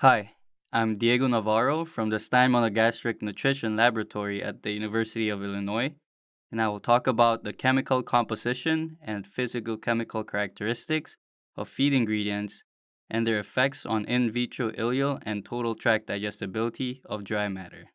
Hi, I'm Diego Navarro from the Stein Monogastric Nutrition Laboratory at the University of Illinois, and I will talk about the chemical composition and physical chemical characteristics of feed ingredients and their effects on in vitro ileal and total tract digestibility of dry matter.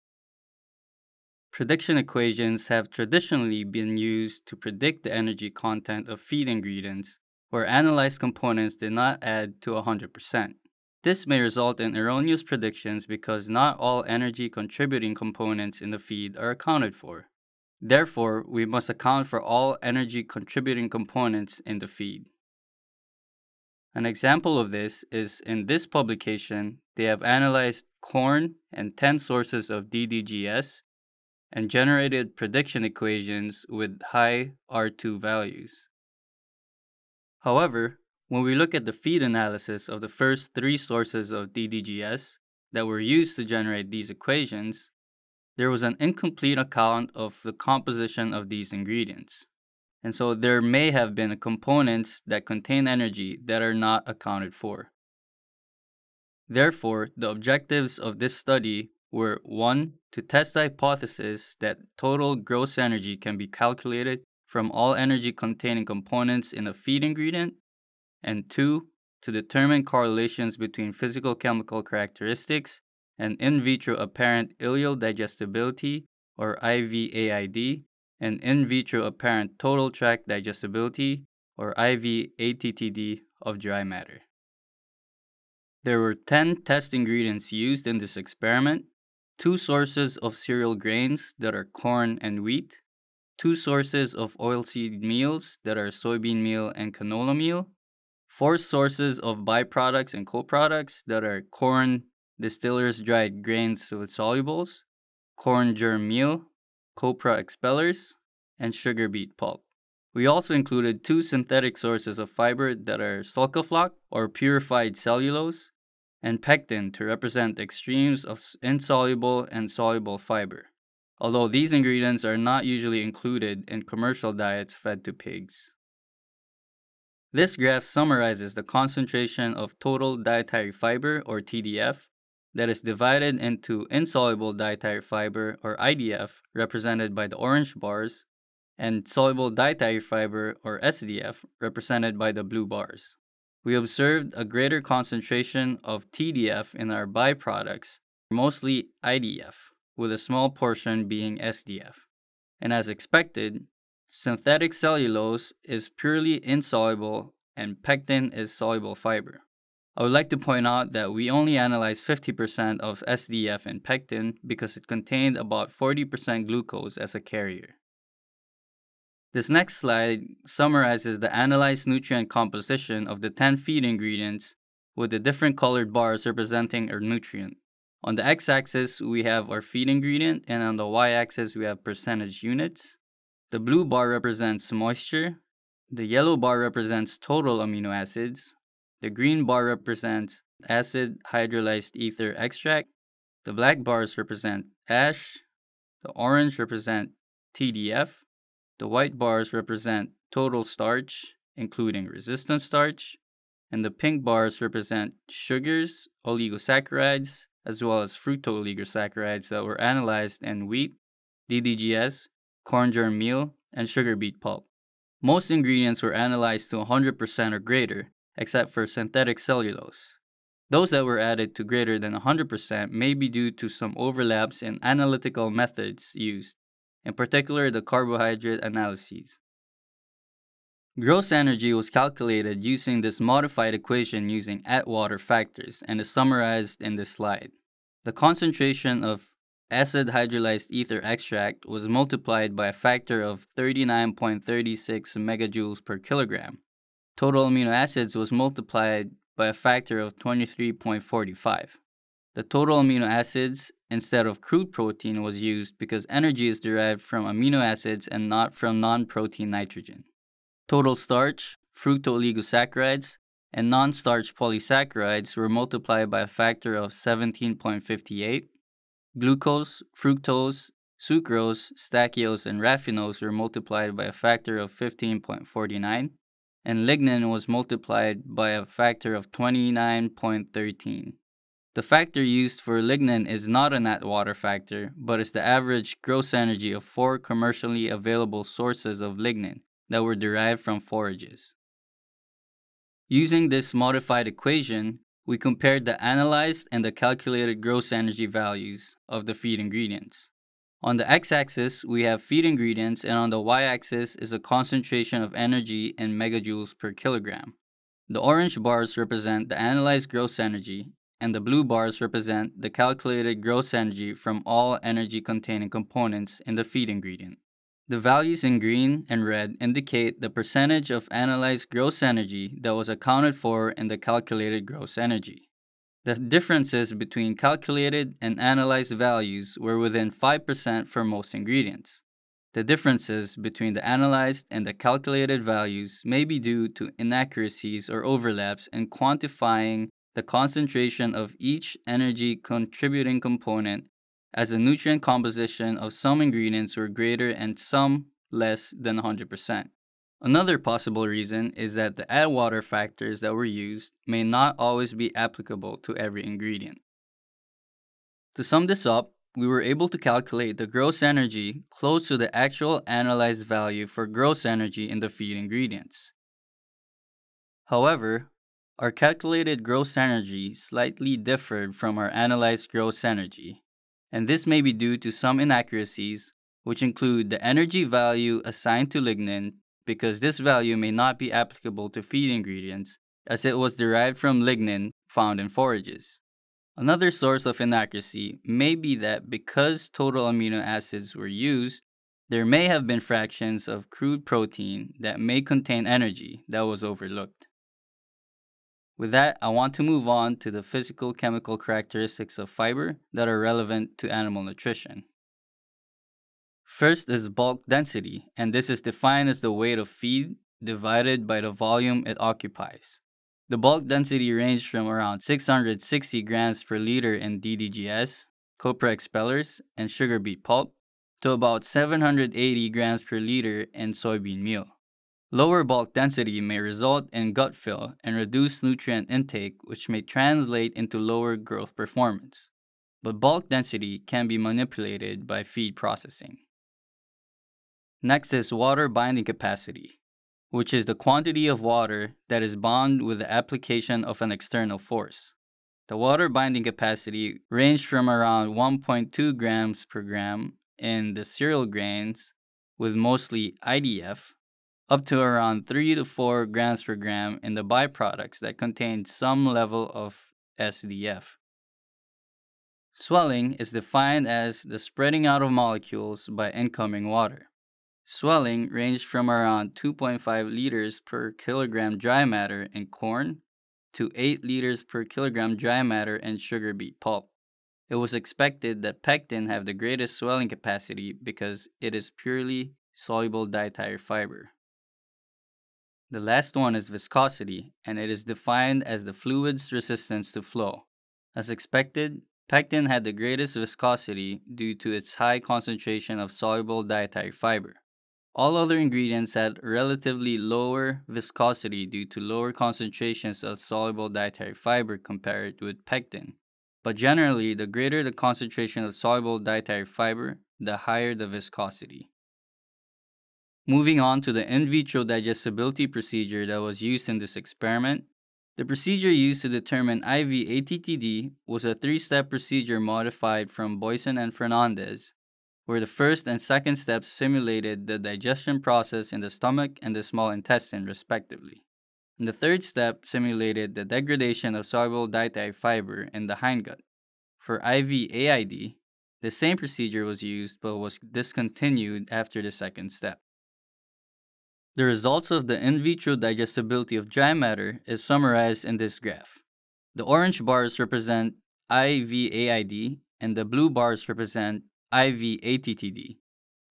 Prediction equations have traditionally been used to predict the energy content of feed ingredients where analyzed components did not add to 100%. This may result in erroneous predictions because not all energy contributing components in the feed are accounted for. Therefore, we must account for all energy contributing components in the feed. An example of this is in this publication, they have analyzed corn and 10 sources of DDGS and generated prediction equations with high R2 values. However, when we look at the feed analysis of the first three sources of DDGS that were used to generate these equations, there was an incomplete account of the composition of these ingredients. And so there may have been components that contain energy that are not accounted for. Therefore, the objectives of this study were 1. To test the hypothesis that total gross energy can be calculated from all energy containing components in a feed ingredient, and 2. To determine correlations between physical chemical characteristics and in vitro apparent ileal digestibility or IVAID and in vitro apparent total tract digestibility or IVATTD of dry matter. There were 10 test ingredients used in this experiment, two sources of cereal grains that are corn and wheat, two sources of oilseed meals that are soybean meal and canola meal, four sources of byproducts and co-products that are corn, distillers dried grains with solubles, corn germ meal, copra expellers, and sugar beet pulp. We also included two synthetic sources of fiber that are Solka-Floc or purified cellulose and pectin to represent extremes of insoluble and soluble fiber, although these ingredients are not usually included in commercial diets fed to pigs. This graph summarizes the concentration of total dietary fiber or TDF that is divided into insoluble dietary fiber, or IDF, represented by the orange bars, and soluble dietary fiber, or SDF, represented by the blue bars. We observed a greater concentration of TDF in our byproducts, mostly IDF, with a small portion being SDF. And as expected, synthetic cellulose is purely insoluble and pectin is soluble fiber. I would like to point out that we only analyzed 50% of SDF and pectin because it contained about 40% glucose as a carrier. This next slide summarizes the analyzed nutrient composition of the 10 feed ingredients with the different colored bars representing our nutrient. On the x axis, we have our feed ingredient, and on the y axis, we have percentage units. The blue bar represents moisture, the yellow bar represents total amino acids, the green bar represents acid hydrolyzed ether extract. The black bars represent ash. The orange represent TDF. The white bars represent total starch, including resistant starch. And the pink bars represent sugars, oligosaccharides, as well as fructooligosaccharides that were analyzed in wheat, DDGS, corn germ meal, and sugar beet pulp. Most ingredients were analyzed to 100% or greater, except for synthetic cellulose. Those that were added to greater than 100% may be due to some overlaps in analytical methods used, in particular the carbohydrate analyses. Gross energy was calculated using this modified equation using Atwater factors and is summarized in this slide. The concentration of acid hydrolyzed ether extract was multiplied by a factor of 39.36 megajoules per kilogram, Total amino acids was multiplied by a factor of 23.45. The total amino acids instead of crude protein was used because energy is derived from amino acids and not from non protein nitrogen. Total starch, fructooligosaccharides, and non starch polysaccharides were multiplied by a factor of 17.58. Glucose, fructose, sucrose, stachyose, and raffinose were multiplied by a factor of 15.49 and lignin was multiplied by a factor of 29.13. The factor used for lignin is not an Atwater factor, but is the average gross energy of four commercially available sources of lignin that were derived from forages. Using this modified equation, we compared the analyzed and the calculated gross energy values of the feed ingredients. On the x axis, we have feed ingredients, and on the y axis is a concentration of energy in megajoules per kilogram. The orange bars represent the analyzed gross energy, and the blue bars represent the calculated gross energy from all energy containing components in the feed ingredient. The values in green and red indicate the percentage of analyzed gross energy that was accounted for in the calculated gross energy. The differences between calculated and analyzed values were within 5% for most ingredients. The differences between the analyzed and the calculated values may be due to inaccuracies or overlaps in quantifying the concentration of each energy contributing component as the nutrient composition of some ingredients were greater and some less than 100%. Another possible reason is that the Atwater factors that were used may not always be applicable to every ingredient. To sum this up, we were able to calculate the gross energy close to the actual analyzed value for gross energy in the feed ingredients. However, our calculated gross energy slightly differed from our analyzed gross energy, and this may be due to some inaccuracies, which include the energy value assigned to lignin, because this value may not be applicable to feed ingredients, as it was derived from lignin found in forages. Another source of inaccuracy may be that because total amino acids were used, there may have been fractions of crude protein that may contain energy that was overlooked. With that, I want to move on to the physical chemical characteristics of fiber that are relevant to animal nutrition. First is bulk density, and this is defined as the weight of feed divided by the volume it occupies. The bulk density ranged from around 660 grams per liter in DDGS, copra expellers, and sugar beet pulp, to about 780 grams per liter in soybean meal. Lower bulk density may result in gut fill and reduced nutrient intake, which may translate into lower growth performance. But bulk density can be manipulated by feed processing. Next is water binding capacity, which is the quantity of water that is bound with the application of an external force. The water binding capacity ranged from around 1.2 grams per gram in the cereal grains, with mostly IDF, up to around 3 to 4 grams per gram in the byproducts that contain some level of SDF. Swelling is defined as the spreading out of molecules by incoming water. Swelling ranged from around 2.5 liters per kilogram dry matter in corn to 8 liters per kilogram dry matter in sugar beet pulp. It was expected that pectin have the greatest swelling capacity because it is purely soluble dietary fiber. The last one is viscosity, and it is defined as the fluid's resistance to flow. As expected, pectin had the greatest viscosity due to its high concentration of soluble dietary fiber. All other ingredients had relatively lower viscosity due to lower concentrations of soluble dietary fiber compared with pectin. But generally, the greater the concentration of soluble dietary fiber, the higher the viscosity. Moving on to the in vitro digestibility procedure that was used in this experiment, the procedure used to determine IV ATTD was a three step procedure modified from Boisen and Fernandez, where the first and second steps simulated the digestion process in the stomach and the small intestine, respectively. And the third step simulated the degradation of soluble dietary fiber in the hindgut. For IV AID, the same procedure was used but was discontinued after the second step. The results of the in vitro digestibility of dry matter is summarized in this graph. The orange bars represent IVAID and the blue bars represent IVATTD.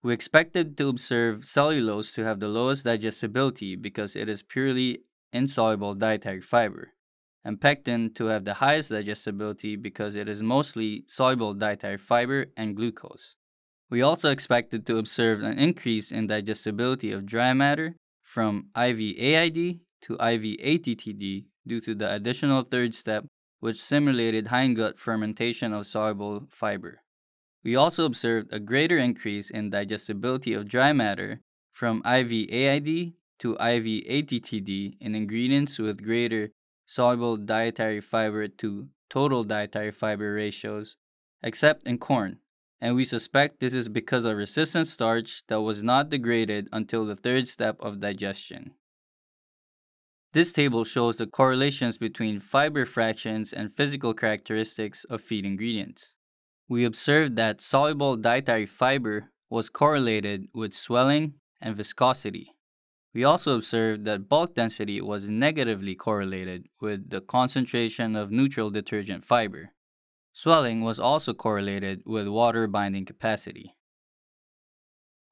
We expected to observe cellulose to have the lowest digestibility because it is purely insoluble dietary fiber, and pectin to have the highest digestibility because it is mostly soluble dietary fiber and glucose. We also expected to observe an increase in digestibility of dry matter from IVAID to IVATTD due to the additional third step which simulated hindgut fermentation of soluble fiber. We also observed a greater increase in digestibility of dry matter from IVAID to IVATTD in ingredients with greater soluble dietary fiber to total dietary fiber ratios, except in corn, and we suspect this is because of resistant starch that was not degraded until the third step of digestion. This table shows the correlations between fiber fractions and physical characteristics of feed ingredients. We observed that soluble dietary fiber was correlated with swelling and viscosity. We also observed that bulk density was negatively correlated with the concentration of neutral detergent fiber. Swelling was also correlated with water binding capacity.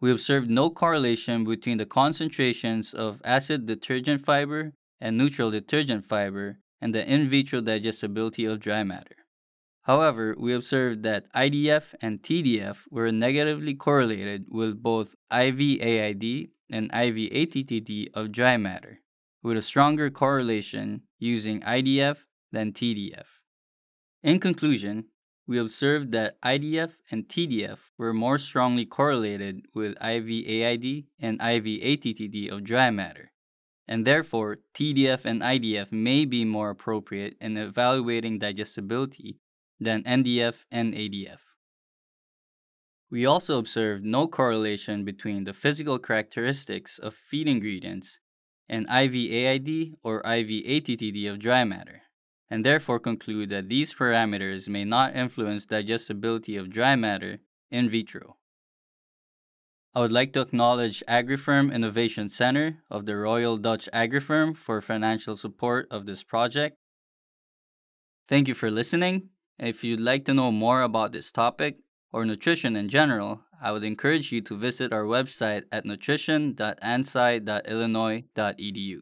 We observed no correlation between the concentrations of acid detergent fiber and neutral detergent fiber and the in vitro digestibility of dry matter. However, we observed that IDF and TDF were negatively correlated with both IVAID and IVATTD of dry matter, with a stronger correlation using IDF than TDF. In conclusion, we observed that IDF and TDF were more strongly correlated with IVAID and IVATTD of dry matter, and therefore TDF and IDF may be more appropriate in evaluating digestibility than NDF and ADF. We also observed no correlation between the physical characteristics of feed ingredients and IVAID or IVATTD of dry matter, and therefore conclude that these parameters may not influence digestibility of dry matter in vitro. I would like to acknowledge AgriFirm Innovation Center of the Royal Dutch AgriFirm for financial support of this project. Thank you for listening. If you'd like to know more about this topic or nutrition in general, I would encourage you to visit our website at nutrition.ansci.illinois.edu.